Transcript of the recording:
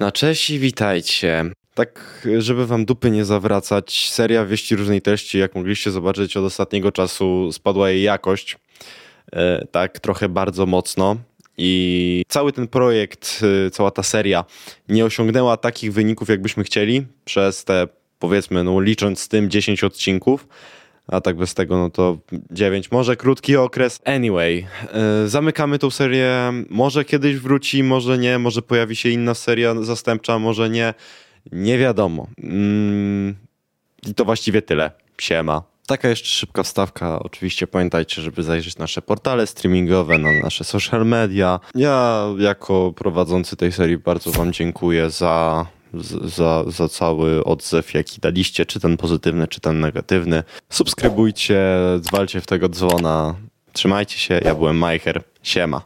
Na cześć i witajcie. Tak, żeby wam dupy nie zawracać, seria wieści różnej treści, jak mogliście zobaczyć od ostatniego czasu, spadła jej jakość. E, tak, trochę bardzo mocno. I cały ten projekt, e, cała ta seria nie osiągnęła takich wyników, jakbyśmy chcieli przez te, powiedzmy, no licząc z tym 10 odcinków a tak bez tego, no to 9, może krótki okres. Anyway, yy, zamykamy tą serię. Może kiedyś wróci, może nie, może pojawi się inna seria zastępcza, może nie. Nie wiadomo. Yy, I to właściwie tyle. Siema. Taka jeszcze szybka wstawka. Oczywiście pamiętajcie, żeby zajrzeć na nasze portale streamingowe, na nasze social media. Ja jako prowadzący tej serii bardzo Wam dziękuję za za, za cały odzew, jaki daliście, czy ten pozytywny, czy ten negatywny. Subskrybujcie, zwalcie w tego dzwona. Trzymajcie się, ja byłem Majcher. Siema.